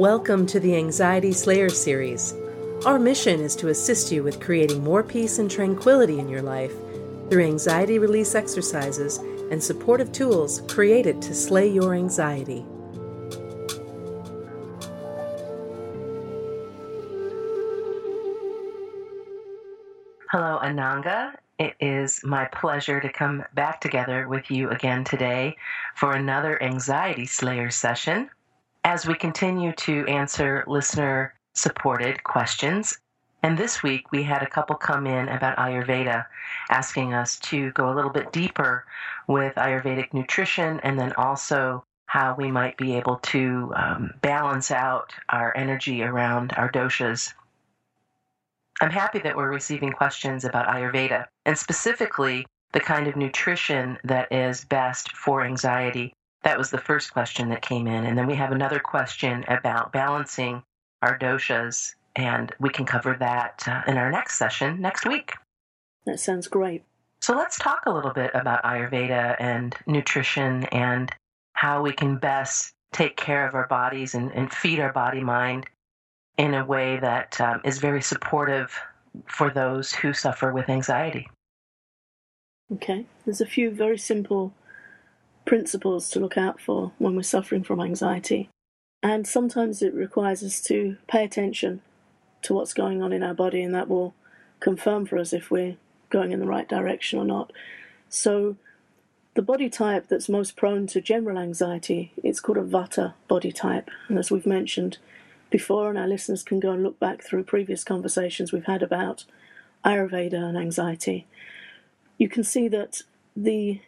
Welcome to the Anxiety Slayer series. Our mission is to assist you with creating more peace and tranquility in your life through anxiety release exercises and supportive tools created to slay your anxiety. Hello, Ananga. It is my pleasure to come back together with you again today for another Anxiety Slayer session as we continue to answer listener supported questions. And this week we had a couple come in about Ayurveda, asking us to go a little bit deeper with Ayurvedic nutrition and then also how we might be able to um, balance out our energy around our doshas. I'm happy that we're receiving questions about Ayurveda and specifically the kind of nutrition that is best for anxiety that was the first question that came in. And then we have another question about balancing our doshas, and we can cover that uh, in our next session next week. That sounds great. So let's talk a little bit about Ayurveda and nutrition and how we can best take care of our bodies and, and feed our body mind in a way that um, is very supportive for those who suffer with anxiety. Okay, there's a few very simple principles to look out for when we're suffering from anxiety. And sometimes it requires us to pay attention to what's going on in our body, and that will confirm for us if we're going in the right direction or not. So, the body type that's most prone to general anxiety, it's called a Vata body type. And as we've mentioned before, and our listeners can go and look back through previous conversations we've had about Ayurveda and anxiety, you can see that the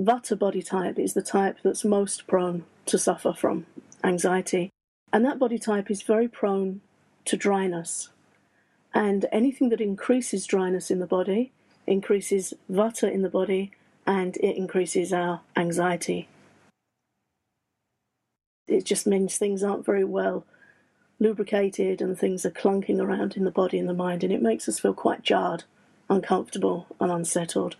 Vata body type is the type that's most prone to suffer from anxiety. And that body type is very prone to dryness. And anything that increases dryness in the body increases Vata in the body and it increases our anxiety. It just means things aren't very well lubricated and things are clunking around in the body and the mind, and it makes us feel quite jarred, uncomfortable, and unsettled.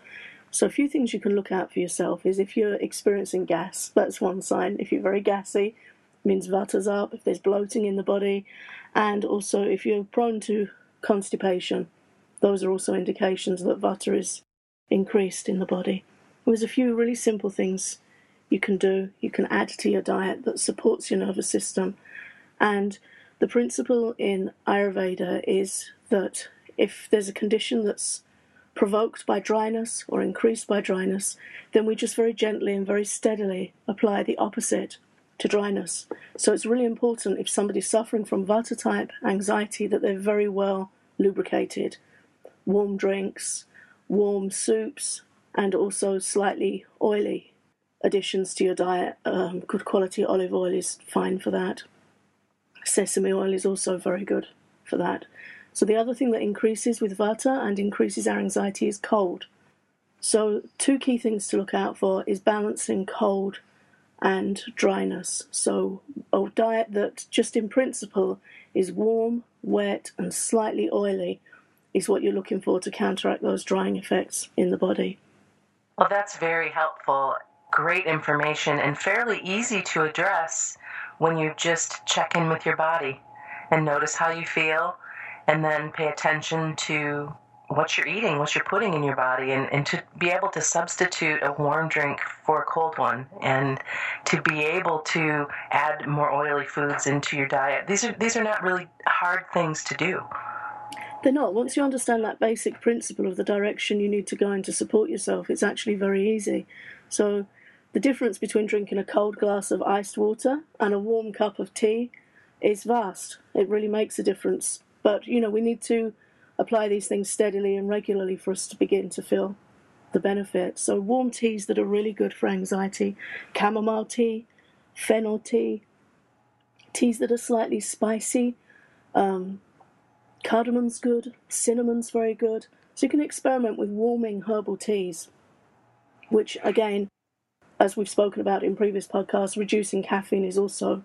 So, a few things you can look out for yourself is if you're experiencing gas, that's one sign. If you're very gassy, means vata's up, if there's bloating in the body, and also if you're prone to constipation, those are also indications that vata is increased in the body. There's a few really simple things you can do. You can add to your diet that supports your nervous system. And the principle in Ayurveda is that if there's a condition that's provoked by dryness or increased by dryness, then we just very gently and very steadily apply the opposite to dryness. So it's really important if somebody's suffering from Vata type anxiety that they're very well lubricated. Warm drinks, warm soups, and also slightly oily additions to your diet. Um, good quality olive oil is fine for that. Sesame oil is also very good for that. So the other thing that increases with Vata and increases our anxiety is cold. So two key things to look out for is balancing cold and dryness. So a diet that just in principle is warm, wet and slightly oily is what you're looking for to counteract those drying effects in the body. Well, that's very helpful. Great information and fairly easy to address when you just check in with your body and notice how you feel and then pay attention to what you're eating, what you're putting in your body, and, and to be able to substitute a warm drink for a cold one, and to be able to add more oily foods into your diet. These are these are not really hard things to do. They're not. Once you understand that basic principle of the direction you need to go in to support yourself, it's actually very easy. So, the difference between drinking a cold glass of iced water and a warm cup of tea is vast. It really makes a difference but, you know, we need to apply these things steadily and regularly for us to begin to feel the benefit. So, warm teas that are really good for anxiety chamomile tea, fennel tea, teas that are slightly spicy. Um, cardamom's good, cinnamon's very good. So, you can experiment with warming herbal teas, which, again, as we've spoken about in previous podcasts, reducing caffeine is also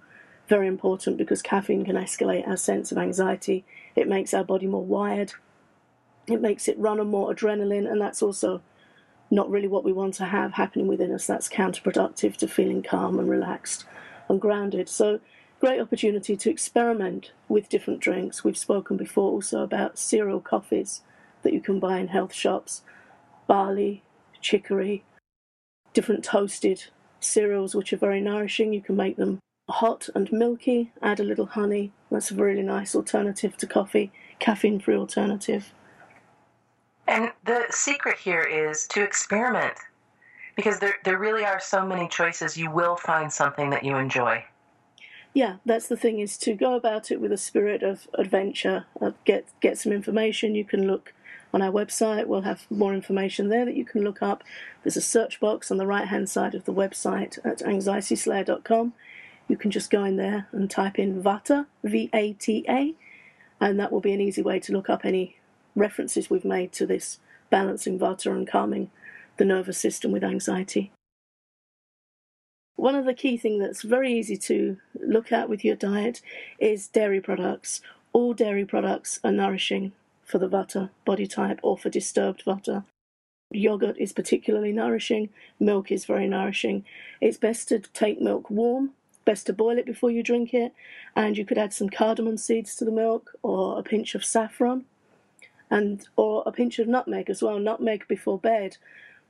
very important because caffeine can escalate our sense of anxiety. It makes our body more wired. It makes it run on more adrenaline, and that's also not really what we want to have happening within us. That's counterproductive to feeling calm and relaxed and grounded. So, great opportunity to experiment with different drinks. We've spoken before also about cereal coffees that you can buy in health shops, barley, chicory, different toasted cereals which are very nourishing. You can make them hot and milky, add a little honey. That's a really nice alternative to coffee, caffeine free alternative. And the secret here is to experiment because there, there really are so many choices. You will find something that you enjoy. Yeah, that's the thing is to go about it with a spirit of adventure. Uh, get get some information. You can look on our website. We'll have more information there that you can look up. There's a search box on the right hand side of the website at anxietyslayer.com. You can just go in there and type in Vata, V A T A, and that will be an easy way to look up any references we've made to this balancing Vata and calming the nervous system with anxiety. One of the key things that's very easy to look at with your diet is dairy products. All dairy products are nourishing for the Vata body type or for disturbed Vata. Yogurt is particularly nourishing, milk is very nourishing. It's best to take milk warm, best to boil it before you drink it, and you could add some cardamom seeds to the milk or a pinch of saffron and or a pinch of nutmeg as well. Nutmeg before bed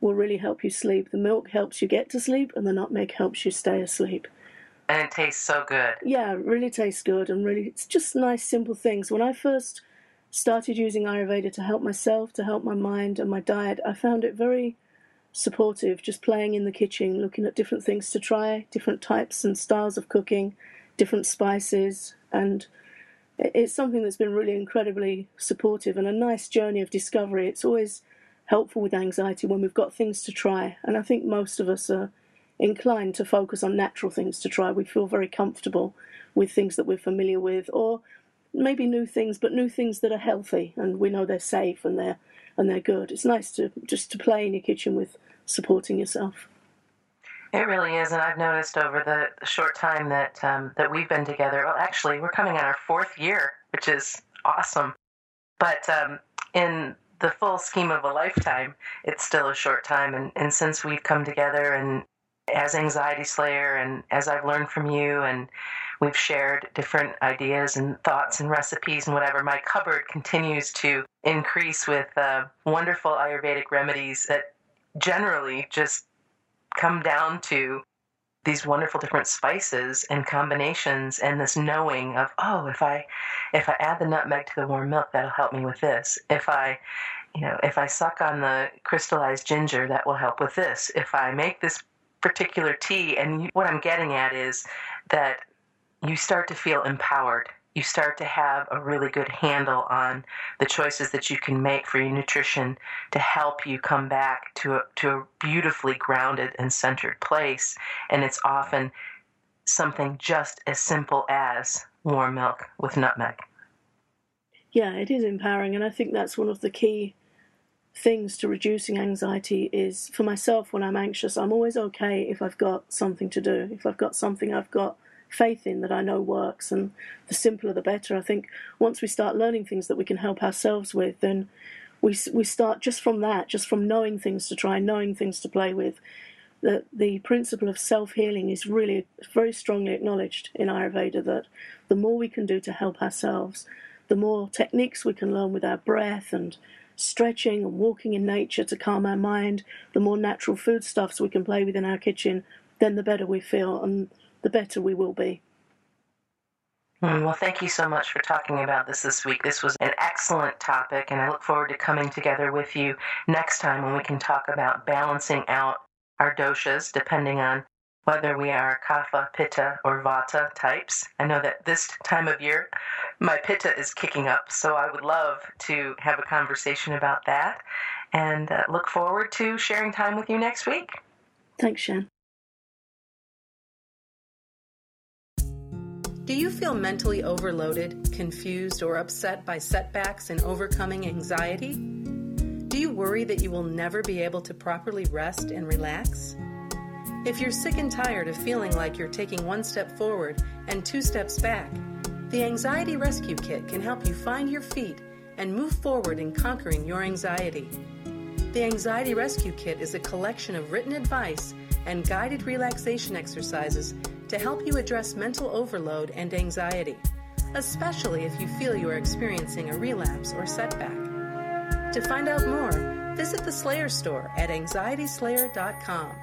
will really help you sleep. The milk helps you get to sleep and the nutmeg helps you stay asleep. And it tastes so good. Yeah, it really tastes good and really it's just nice simple things. When I first started using Ayurveda to help myself, to help my mind and my diet, I found it very supportive, just playing in the kitchen, looking at different things to try, different types and styles of cooking, different spices, and it's something that's been really incredibly supportive and a nice journey of discovery. It's always helpful with anxiety when we've got things to try, and I think most of us are inclined to focus on natural things to try. We feel very comfortable with things that we're familiar with, or maybe new things, but new things that are healthy and we know they're safe and they're and they're good. It's nice to just to play in your kitchen with supporting yourself. It really is, and I've noticed over the short time that um, that we've been together. Well, actually, we're coming on our fourth year, which is awesome. But um, in the full scheme of a lifetime, it's still a short time. And, and since we've come together and as Anxiety Slayer, and as I've learned from you, and we've shared different ideas and thoughts and recipes and whatever, my cupboard continues to increase with uh, wonderful Ayurvedic remedies that generally just come down to these wonderful different spices and combinations and this knowing of oh if i if i add the nutmeg to the warm milk that'll help me with this if i you know if i suck on the crystallized ginger that will help with this if i make this particular tea. And what I'm getting at is that you start to feel empowered. You start to have a really good handle on the choices that you can make for your nutrition to help you come back to a, to a beautifully grounded and centered place. And it's often something just as simple as warm milk with nutmeg. Yeah, it is empowering, and I think that's one of the key things to reducing anxiety is for myself when I'm anxious, I'm always okay if I've got something to do, if I've got something I've got faith in that I know works, and the simpler the better. I think once we start learning things that we can help ourselves with, then we we start just from that, just from knowing things to try, knowing things to play with. That the principle of self healing is really very strongly acknowledged in Ayurveda. That the more we can do to help ourselves, the more techniques we can learn with our breath and stretching and walking in nature to calm our mind, the more natural foodstuffs we can play with in our kitchen, then the better we feel and the better we will be. Hmm, well, thank you so much for talking about this this week. This was an excellent topic, and I look forward to coming together with you next time when we can talk about balancing out our doshas depending on whether we are kapha, pitta, or vata types. I know that this time of year my pitta is kicking up, so I would love to have a conversation about that and uh, look forward to sharing time with you next week. Thanks, Shann. Do you feel mentally overloaded, confused, or upset by setbacks and overcoming anxiety? Do you worry that you will never be able to properly rest and relax? If you're sick and tired of feeling like you're taking one step forward and two steps back, the Anxiety Rescue Kit can help you find your feet and move forward in conquering your anxiety. The Anxiety Rescue Kit is a collection of written advice and guided relaxation exercises to help you address mental overload and anxiety, especially if you feel you are experiencing a relapse or setback. To find out more, visit the Slayer store at anxietyslayer.com.